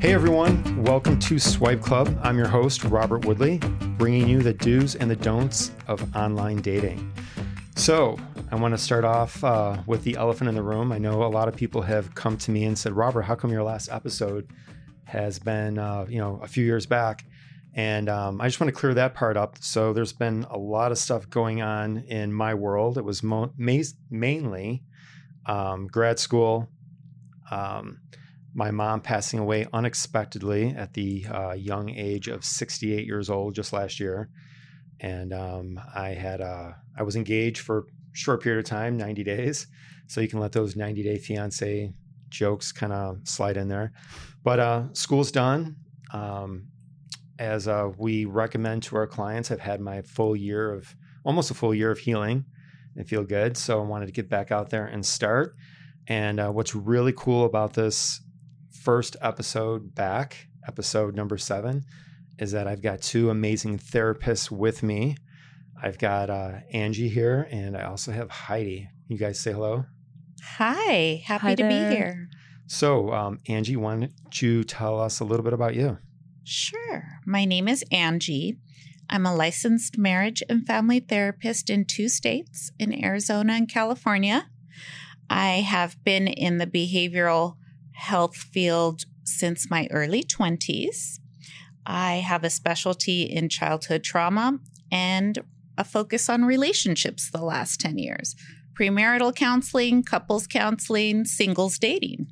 Hey everyone, welcome to Swipe Club. I'm your host, Robert Woodley, bringing you the do's and the don'ts of online dating. So, I want to start off uh, with the elephant in the room. I know a lot of people have come to me and said, Robert, how come your last episode has been, uh, you know, a few years back? And um, I just want to clear that part up. So, there's been a lot of stuff going on in my world. It was mo- ma- mainly um, grad school. Um, my mom passing away unexpectedly at the uh, young age of 68 years old just last year. And um, i had uh, i was engaged for a short period of time 90 days. So you can let those 90 day fiance jokes kind of slide in there. But uh, school's done. Um, as uh, we recommend to our clients i've had my full year of almost a full year of healing and feel good. So i wanted to get back out there and start. And uh, what's really cool about this first episode back, episode number seven, is that I've got two amazing therapists with me. I've got uh, Angie here, and I also have Heidi. You guys say hello. Hi, happy Hi to be here. So, um, Angie, why don't you tell us a little bit about you? Sure. My name is Angie. I'm a licensed marriage and family therapist in two states, in Arizona and California. I have been in the behavioral health field since my early 20s. I have a specialty in childhood trauma and a focus on relationships the last 10 years premarital counseling, couples counseling, singles dating.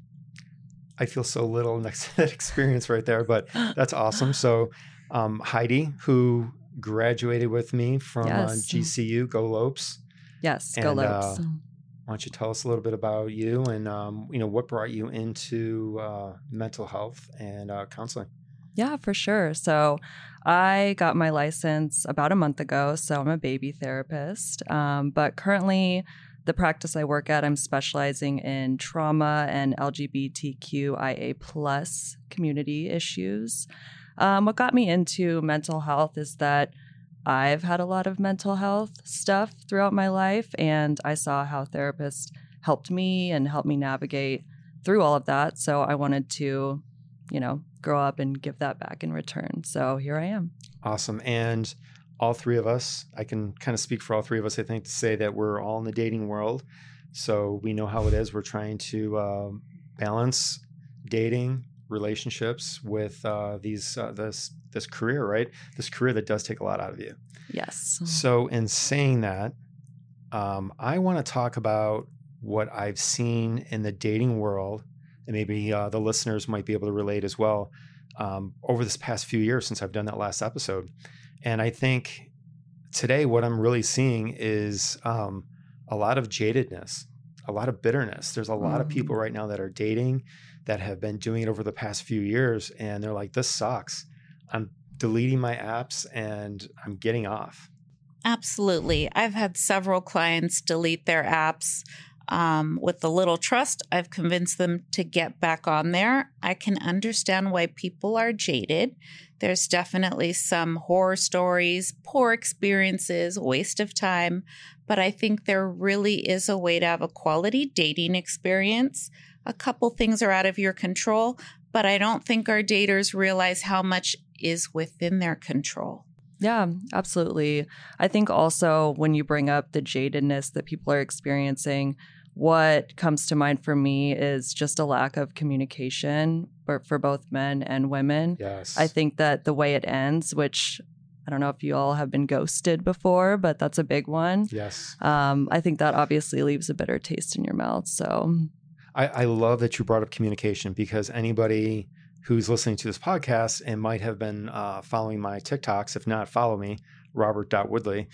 I feel so little next to that experience right there, but that's awesome. So, um, Heidi, who graduated with me from uh, GCU, Go Lopes. Yes, go Lopes. uh, Why don't you tell us a little bit about you and um, you know what brought you into uh, mental health and uh, counseling? yeah, for sure. So I got my license about a month ago. So I'm a baby therapist. Um, but currently, the practice I work at, I'm specializing in trauma and LGBTQIA plus community issues. Um, what got me into mental health is that I've had a lot of mental health stuff throughout my life, and I saw how therapists helped me and helped me navigate through all of that. So I wanted to, you know, grow up and give that back in return. So here I am. Awesome. And all three of us, I can kind of speak for all three of us, I think, to say that we're all in the dating world. So we know how it is. We're trying to uh, balance dating, relationships with uh, these uh, this this career, right? This career that does take a lot out of you. Yes. So, in saying that, um, I want to talk about what I've seen in the dating world, and maybe uh, the listeners might be able to relate as well um, over this past few years since I've done that last episode. And I think today, what I'm really seeing is um, a lot of jadedness, a lot of bitterness. There's a lot of Mhm. people right now that are dating that have been doing it over the past few years, and they're like, this sucks. I'm deleting my apps and I'm getting off. Absolutely. I've had several clients delete their apps. Um, with a little trust, I've convinced them to get back on there. I can understand why people are jaded. There's definitely some horror stories, poor experiences, waste of time, but I think there really is a way to have a quality dating experience. A couple things are out of your control, but I don't think our daters realize how much is within their control. Yeah, absolutely. I think also when you bring up the jadedness that people are experiencing, what comes to mind for me is just a lack of communication for, for both men and women. Yes. I think that the way it ends, which I don't know if you all have been ghosted before, but that's a big one. Yes. Um, I think that obviously leaves a bitter taste in your mouth. So, I, I love that you brought up communication because anybody who's listening to this podcast and might have been uh, following my TikToks, if not, follow me, Robert.Woodley.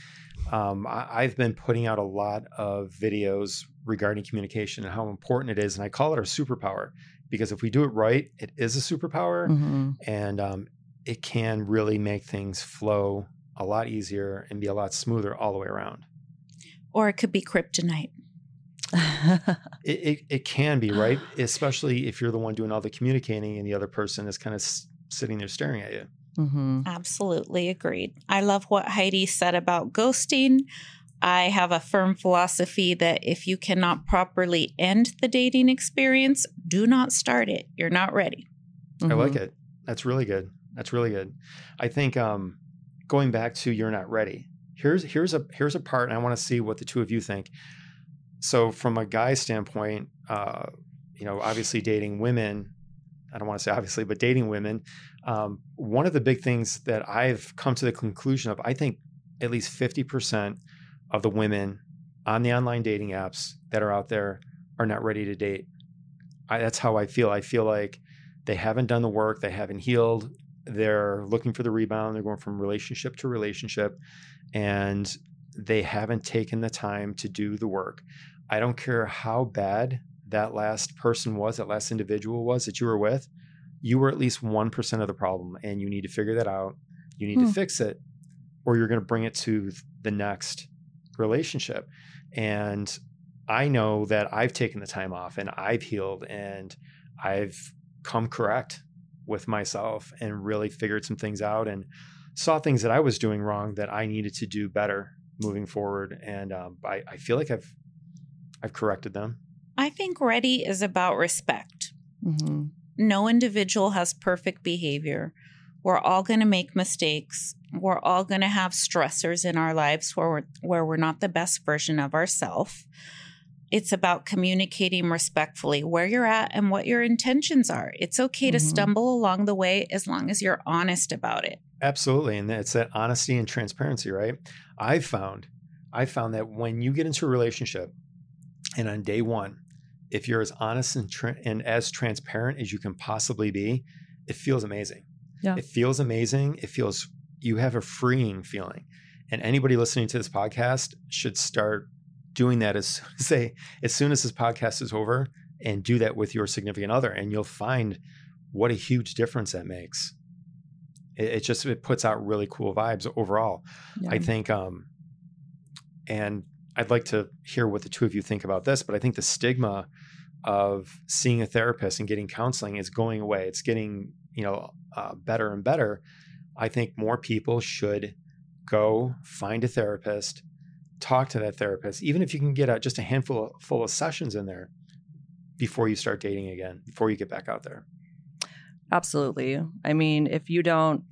Um, I, I've been putting out a lot of videos regarding communication and how important it is. And I call it our superpower because if we do it right, it is a superpower mhm. and um, it can really make things flow a lot easier and be a lot smoother all the way around. Or it could be kryptonite. It, it, it can be right, especially if you're the one doing all the communicating and the other person is kind of s- sitting there staring at you. Mhm. Absolutely agreed. I love what Heidi said about ghosting. I have a firm philosophy that if you cannot properly end the dating experience, do not start it. You're not ready. I like Mhm. it. That's really good. That's really good. I think um, going back to you're not ready. Here's here's a here's a part, and I want to see what the two of you think. So, from a guy standpoint, uh, you know, obviously dating women. I don't want to say obviously, but dating women. Um, one of the big things that I've come to the conclusion of, I think at least fifty percent of the women on the online dating apps that are out there are not ready to date. I, that's how I feel. I feel like they haven't done the work, they haven't healed, they're looking for the rebound, they're going from relationship to relationship, and they haven't taken the time to do the work. I don't care how bad that last person was, that last individual was that you were with, you were at least 1% of the problem, and you need to figure that out. You need Hmm. to fix it, or you're going to bring it to the next relationship. And I know that I've taken the time off and I've healed and I've come correct with myself and really figured some things out and saw things that I was doing wrong that I needed to do better moving forward. And um, I, I feel like I've I've corrected them. I think ready is about respect. Mhm. No individual has perfect behavior. We're all going to make mistakes. We're all going to have stressors in our lives where we're, where we're not the best version of ourselves. It's about communicating respectfully where you're at and what your intentions are. It's okay to Mhm. stumble along the way as long as you're honest about it. Absolutely. And it's that honesty and transparency, right? I've found, I found that when you get into a relationship and on day one, if you're as honest and, tra- and as transparent as you can possibly be, it feels amazing. Yeah. It feels amazing. It feels, you have a freeing feeling. And anybody listening to this podcast should start doing that as soon as they, as soon as this podcast is over and do that with your significant other. And you'll find what a huge difference that makes it, it just it puts out really cool vibes overall Yeah. i think um and i'd like to hear what the two of you think about this but i think the stigma of seeing a therapist and getting counseling is going away. It's getting you know uh, better and better. I think more people should go find a therapist talk to that therapist. Even if you can get a, just a handful of, full of sessions in there before you start dating again before you get back out there. Absolutely. I mean, if you don't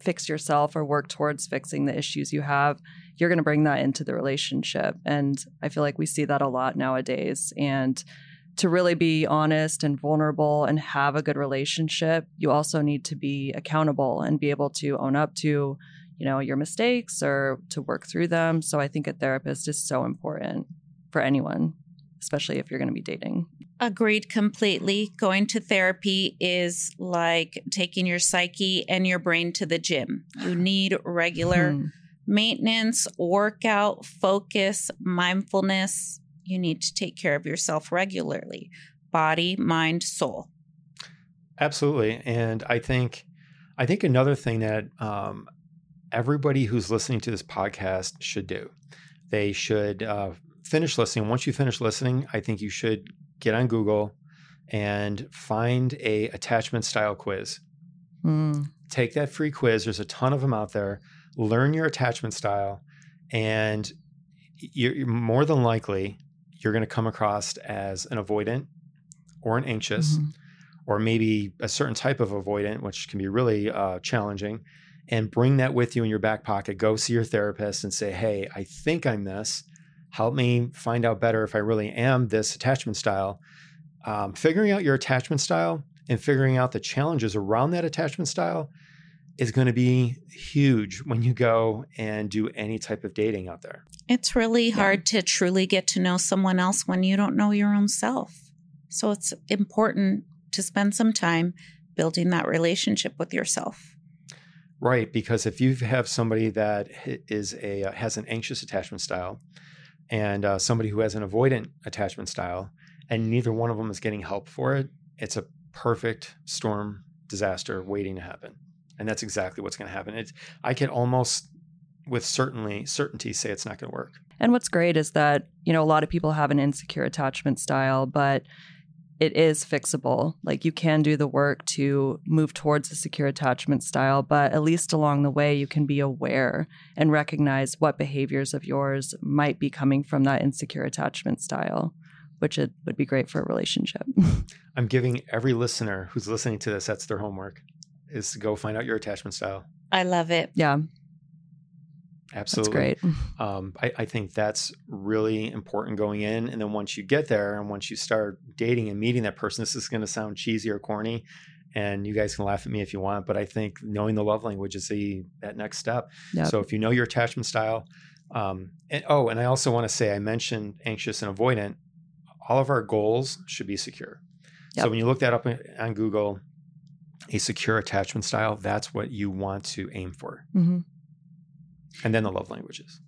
fix yourself or work towards fixing the issues you have, you're going to bring that into the relationship. And I feel like we see that a lot nowadays. And to really be honest and vulnerable and have a good relationship, you also need to be accountable and be able to own up to, you know, your mistakes or to work through them. So I think a therapist is so important for anyone, especially if you're going to be dating. Agreed completely. Going to therapy is like taking your psyche and your brain to the gym. You need regular Hmm. Maintenance, workout, focus, mindfulness. You need to take care of yourself regularly body, mind, soul. Absolutely, and I think I think another thing that um, everybody who's listening to this podcast should do, they should uh, finish listening. Once you finish listening, I think you should get on Google and find a attachment style quiz. Hmm. Take that free quiz. There's a ton of them out there. Learn your attachment style, and you're, you're more than likely you're going to come across as an avoidant or an anxious Mhm. or maybe a certain type of avoidant, which can be really uh, challenging, and bring that with you in your back pocket. Go see your therapist and say, Hey, I think I'm this. Help me find out better if I really am this attachment style. Um, figuring out your attachment style and figuring out the challenges around that attachment style is going to be huge when you go and do any type of dating out there. It's really hard to truly get to know someone else when you don't know your own self. So it's important to spend some time building that relationship with yourself. Right, because if you have somebody that h- is a uh, has an anxious attachment style, and uh, somebody who has an avoidant attachment style, and neither one of them is getting help for it, it's a perfect storm disaster waiting to happen, and that's exactly what's going to happen. It's I can almost with certainly certainty say it's not going to work. And what's great is that, you know, a lot of people have an insecure attachment style, but it is fixable. Like you can do the work to move towards a secure attachment style, but at least along the way, you can be aware and recognize what behaviors of yours might be coming from that insecure attachment style. which it would be great for a relationship. I'm giving every listener who's listening to this that's their homework is to go find out your attachment style. I love it. yeah, Absolutely. that's great. Um, I, I think that's really important going in. And then once you get there and once you start dating and meeting that person, this is going to sound cheesy or corny. And you guys can laugh at me if you want, but I think knowing the love language is the that next step. Yep. So if you know your attachment style, um, and oh, and I also want to say I mentioned anxious and avoidant. All of our goals should be secure. So when you look that up on Google, a secure attachment style, that's what you want to aim for. hmm And then the love languages.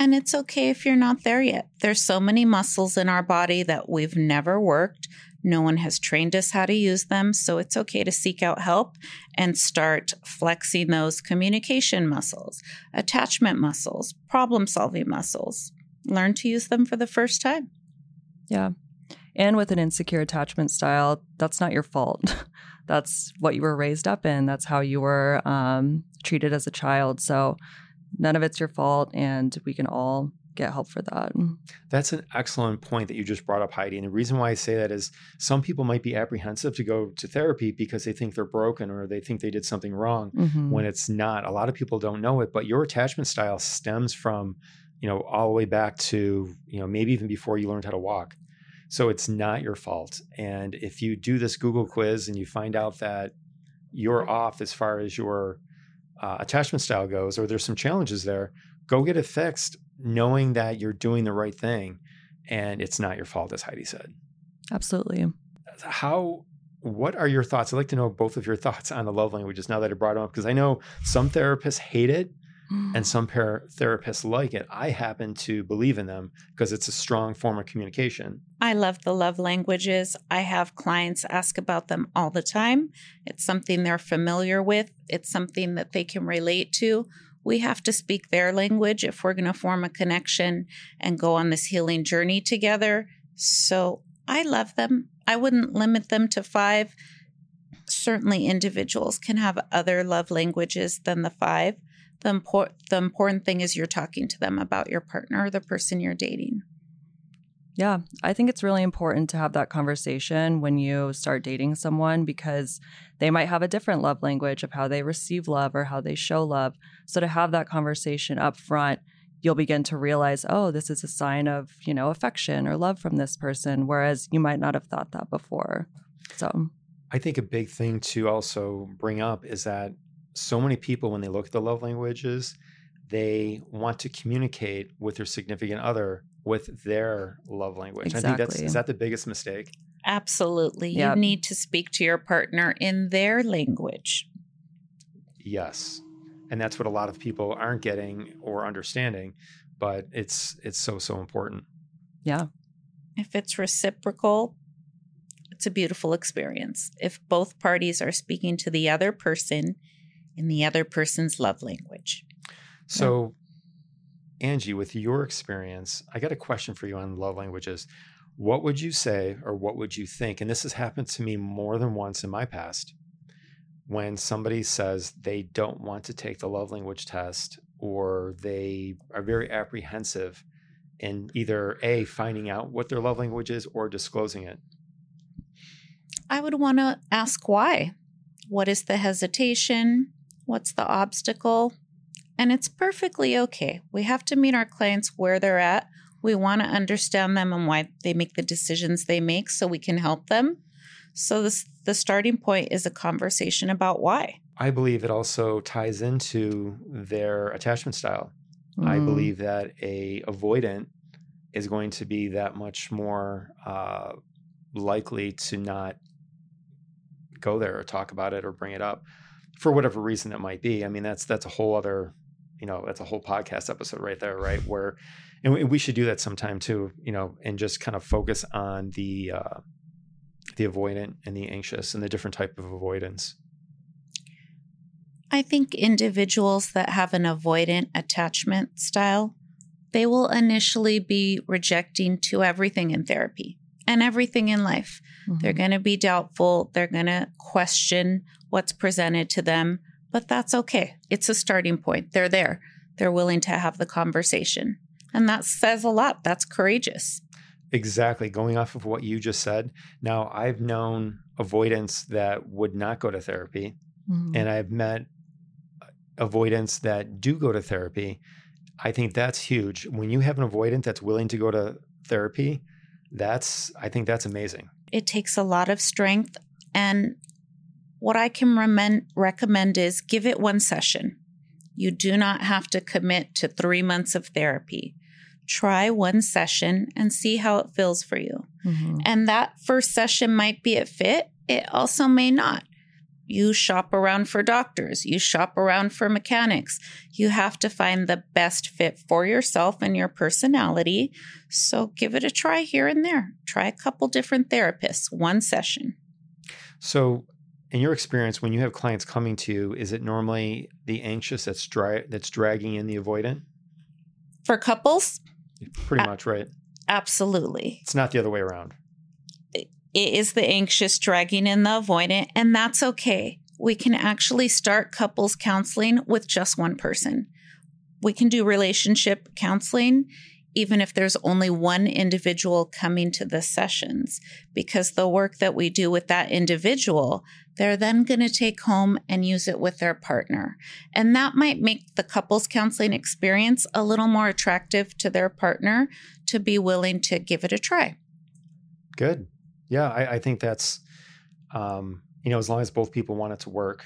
And it's okay if you're not there yet. There's so many muscles in our body that we've never worked. No one has trained us how to use them. So it's okay to seek out help and start flexing those communication muscles, attachment muscles, problem solving muscles. Learn to use them for the first time. Yeah. And with an insecure attachment style, that's not your fault. that's what you were raised up in. That's how you were um, treated as a child. So none of it's your fault. And we can all get help for that. That's an excellent point that you just brought up, Heidi. And the reason why I say that is some people might be apprehensive to go to therapy because they think they're broken or they think they did something wrong Mhm. when it's not. A lot of people don't know it, but your attachment style stems from, you know, all the way back to, you know, maybe even before you learned how to walk. So it's not your fault. And if you do this Google quiz and you find out that you're off as far as your uh, attachment style goes, or there's some challenges there, go get it fixed, knowing that you're doing the right thing and it's not your fault, as Heidi said. Absolutely. How, what are your thoughts? I'd like to know both of your thoughts on the love languages now that I brought them up, because I know some therapists hate it and some par- therapists like it. I happen to believe in them because it's a strong form of communication. I love the love languages. I have clients ask about them all the time. It's something they're familiar with, it's something that they can relate to. We have to speak their language if we're going to form a connection and go on this healing journey together. So I love them. I wouldn't limit them to five. Certainly, individuals can have other love languages than the five. The, impor- the important thing is you're talking to them about your partner or the person you're dating. Yeah, I think it's really important to have that conversation when you start dating someone because they might have a different love language of how they receive love or how they show love. So to have that conversation up front, you'll begin to realize, oh, this is a sign of, you know, affection or love from this person whereas you might not have thought that before. So, I think a big thing to also bring up is that so many people, when they look at the love languages, they want to communicate with their significant other with their love language. I think that's is that the biggest mistake. Absolutely. Yep. You need to speak to your partner in their language. Yes. And that's what a lot of people aren't getting or understanding, but it's it's so so important. yeah. If it's reciprocal, it's a beautiful experience. If both parties are speaking to the other person in the other person's love language. So Angie, with your experience, I got a question for you on love languages. What would you say or what would you think? And this has happened to me more than once in my past. When somebody says they don't want to take the love language test or they are very apprehensive in either A, finding out what their love language is or disclosing it. I would want to ask why. What is the hesitation? What's the obstacle? And it's perfectly okay. We have to meet our clients where they're at. We want to understand them and why they make the decisions they make so we can help them. So this the starting point is a conversation about why. I believe it also ties into their attachment style. I Mm. believe that a avoidant is going to be that much more uh, likely to not go there or talk about it or bring it up for whatever reason it might be. I mean, that's that's a whole other, you know, that's a whole podcast episode right there, right? Where, and we, we should do that sometime too, you know, and just kind of focus on the uh, the avoidant and the anxious and the different type of avoidance. I think individuals that have an avoidant attachment style, they will initially be rejecting to everything in therapy and everything in life. Mhm. They're going to be doubtful. They're going to question what's presented to them, but that's okay. It's a starting point. They're there. They're willing to have the conversation. And that says a lot. That's courageous. exactly going off of what you just said. Now, I've known avoidance that would not go to therapy, Mhm. and I've met avoidance that do go to therapy. I think that's huge. When you have an avoidant that's willing to go to therapy, that's I think that's amazing. It takes a lot of strength. And what I can remen- recommend is give it one session. You do not have to commit to three months of therapy. Try one session and see how it feels for you. Mhm. And that first session might be a fit, it also may not. You shop around for doctors, you shop around for mechanics. You have to find the best fit for yourself and your personality. So give it a try here and there. Try a couple different therapists, one session. So, in your experience, when you have clients coming to you, is it normally the anxious that's dra- that's dragging in the avoidant? For couples, Pretty Uh, much, right? absolutely. It's not the other way around. It is the anxious dragging in the avoidant, and that's okay. We can actually start couples counseling with just one person. We can do relationship counseling even if there's only one individual coming to the sessions, because the work that we do with that individual, they're then going to take home and use it with their partner. And that might make the couples counseling experience a little more attractive to their partner to be willing to give it a try. Good. Yeah, I, I think that's, um, you know, as long as both people want it to work,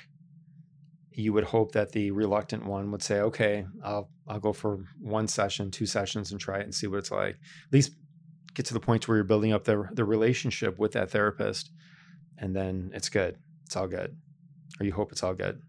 you would hope that the reluctant one would say, "Okay, I'll I'll go for one session, two sessions, and try it and see what it's like." At least get to the point where you're building up the the relationship with that therapist, and then it's good. It's all good, or you hope it's all good.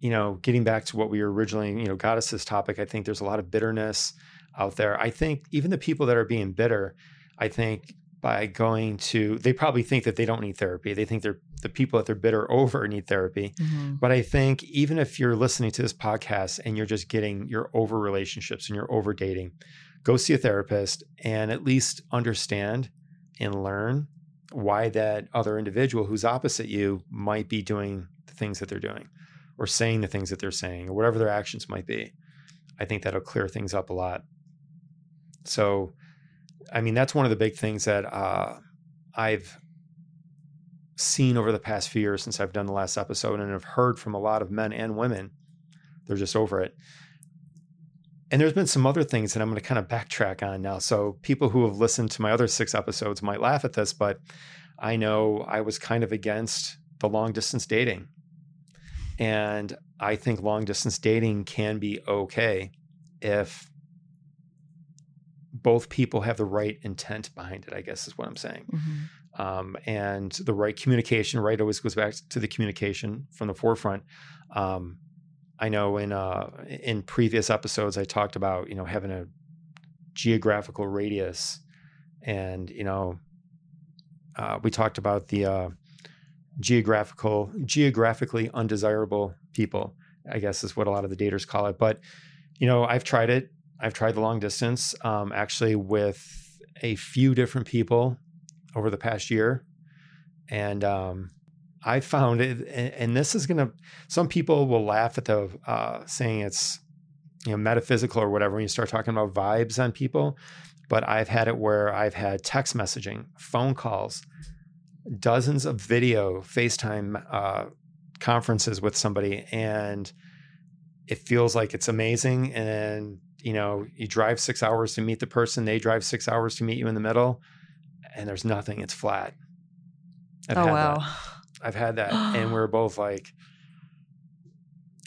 You know, getting back to what we were originally, you know, got us this topic. I think there's a lot of bitterness out there. I think even the people that are being bitter, I think by going to they probably think that they don't need therapy. They think they're the people that they're bitter over need therapy. Mhm. But I think even if you're listening to this podcast and you're just getting you're over relationships and you're over dating, go see a therapist and at least understand and learn why that other individual who's opposite you might be doing the things that they're doing or saying the things that they're saying or whatever their actions might be. I think that'll clear things up a lot. So, I mean, that's one of the big things that uh, I've seen over the past few years since I've done the last episode and have heard from a lot of men and women. They're just over it. And there's been some other things that I'm going to kind of backtrack on now. So people who have listened to my other six episodes might laugh at this, but I know I was kind of against the long distance dating. And I think long distance dating can be okay if both people have the right intent behind it, I guess is what I'm saying Mhm. um, and the right communication. Right, always goes back to the communication from the forefront. Um, I know in uh, in previous episodes I talked about you know having a geographical radius, and you know uh, we talked about the uh, geographical geographically undesirable people. I guess is what a lot of the daters call it. But you know I've tried it. I've tried the long distance um, actually with a few different people over the past year. And um, I found it, and, this is going to, some people will laugh at the uh, saying it's, you know, metaphysical or whatever when you start talking about vibes on people. But I've had it where I've had text messaging, phone calls, dozens of video FaceTime uh, conferences with somebody, and it feels like it's amazing. And, you know, you drive six hours to meet the person, they drive six hours to meet you in the middle and there's nothing. It's flat. I've oh had wow. that. I've had that, and we're both like,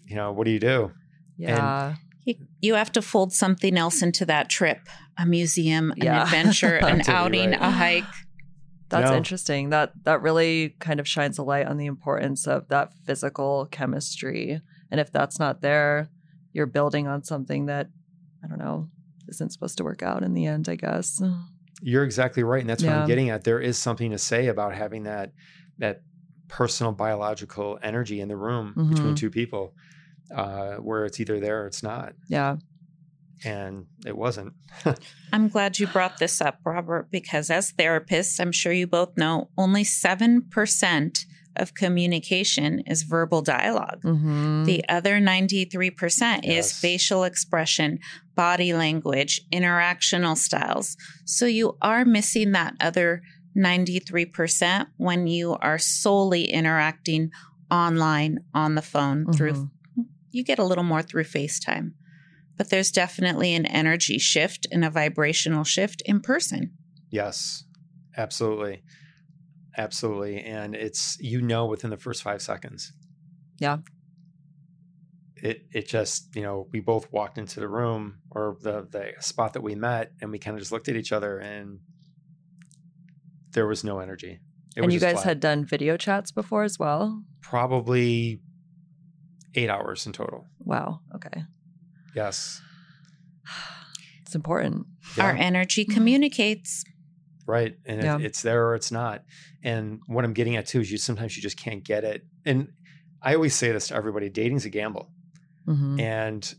you know, what do you do? Yeah. You, you have to fold something else into that trip a museum, an Yeah. adventure, an outing, right. a hike. That's No. interesting. That that really kind of shines a light on the importance of that physical chemistry. And if that's not there, you're building on something that I don't know isn't supposed to work out in the end. I guess. You're exactly right, and that's what I'm getting at. There is something to say about having that that personal biological energy in the room between Mhm. two people, uh, where it's either there or it's not, Yeah. and it wasn't. I'm glad you brought this up, Robert, because as therapists, I'm sure you both know only 7% of communication is verbal dialog Mhm. The other 93% Yes. is facial expression, body language, interactional styles. So you are missing that other 93% when you are solely interacting online on the phone through Mhm. you get a little more through FaceTime. But there's definitely an energy shift and a vibrational shift in person. Yes, absolutely. Absolutely. And it's, you know, within the first five seconds. Yeah. It, it just, you know, we both walked into the room or the, the spot that we met and we kind of just looked at each other and there was no energy. It and was you guys flat. had done video chats before as well? probably eight hours in total. Wow. Okay. Yes. It's important. Our energy Mhm. communicates. Right and it- it's there or it's not and what i'm getting at too is you sometimes you just can't get it and i always say this to everybody dating's a gamble Mhm. and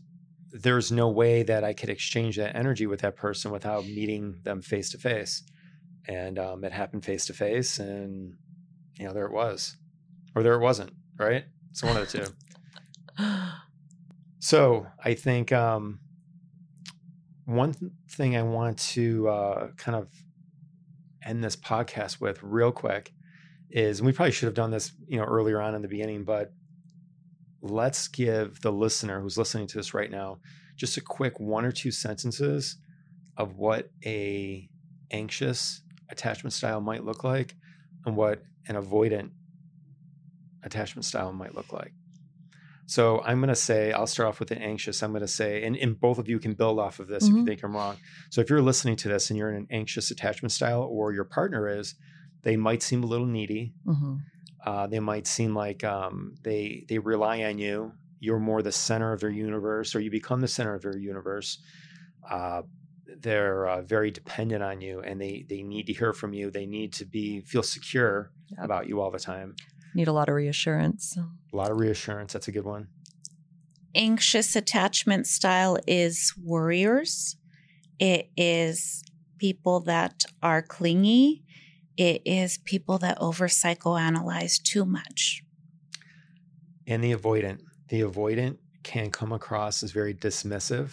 there's no way that i could exchange that energy with that person without meeting them face to face and um, it happened face to face and you know there it was or there it wasn't right? So one of the two. So I think um, one th- thing I want to uh, kind of end this podcast with real quick is, we probably should have done this, you know, earlier on in the beginning, but let's give the listener who's listening to this right now just a quick one or two sentences of what a anxious attachment style might look like and what an avoidant attachment style might look like. So I'm going to say, I'll start off with an anxious. I'm going to say, and, and both of you can build off of this if you Mhm. think I'm wrong. So if you're listening to this and you're in an anxious attachment style or your partner is, they might seem a little needy. Mhm. Uh, they might seem like um, they they rely on you. You're more the center of their universe, or you become the center of their universe. Uh, they're uh, very dependent on you, and they they need to hear from you. They need to be feel secure Yep. about you all the time. Need a lot of reassurance. A lot of reassurance. That's a good one. anxious attachment style is worriers. It is people that are clingy. It is people that over psychoanalyze too much. and the avoidant. The avoidant can come across as very dismissive,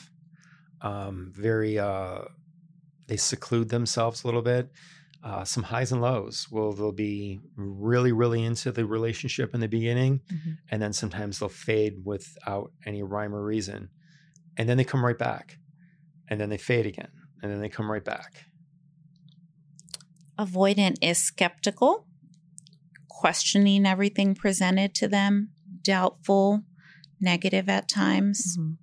um, very. Uh, they seclude themselves a little bit. Uh, some highs and lows. Well, they'll be really, really into the relationship in the beginning, Mhm. and then sometimes they'll fade without any rhyme or reason, and then they come right back, and then they fade again, and then they come right back. Avoidant is skeptical, questioning everything presented to them, doubtful, negative at times. Mhm.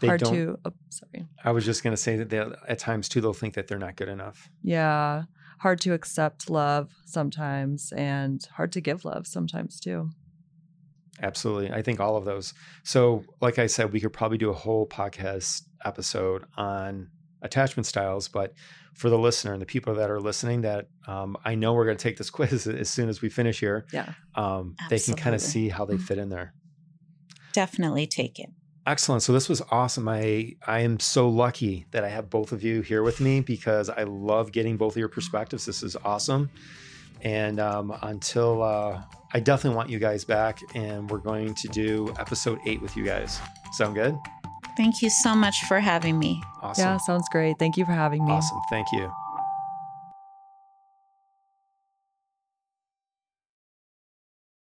They Hard don't. to. Oh, sorry. I was just going to say that they, at times too, they'll think that they're not good enough. Yeah. Hard to accept love sometimes and hard to give love sometimes too. Absolutely. I think all of those. So, like I said, we could probably do a whole podcast episode on attachment styles, but for the listener and the people that are listening, that um, I know we're going to take this quiz as soon as we finish here. Yeah. Um, they can kind of see how they Mhm. fit in there. Definitely take it. Excellent. So this was awesome. I I am so lucky that I have both of you here with me because I love getting both of your perspectives. This is awesome. And um, until uh, I definitely want you guys back, and we're going to do episode eight with you guys. Sound good? Thank you so much for having me. Awesome. Yeah. Sounds great. Thank you for having me. Awesome. Thank you.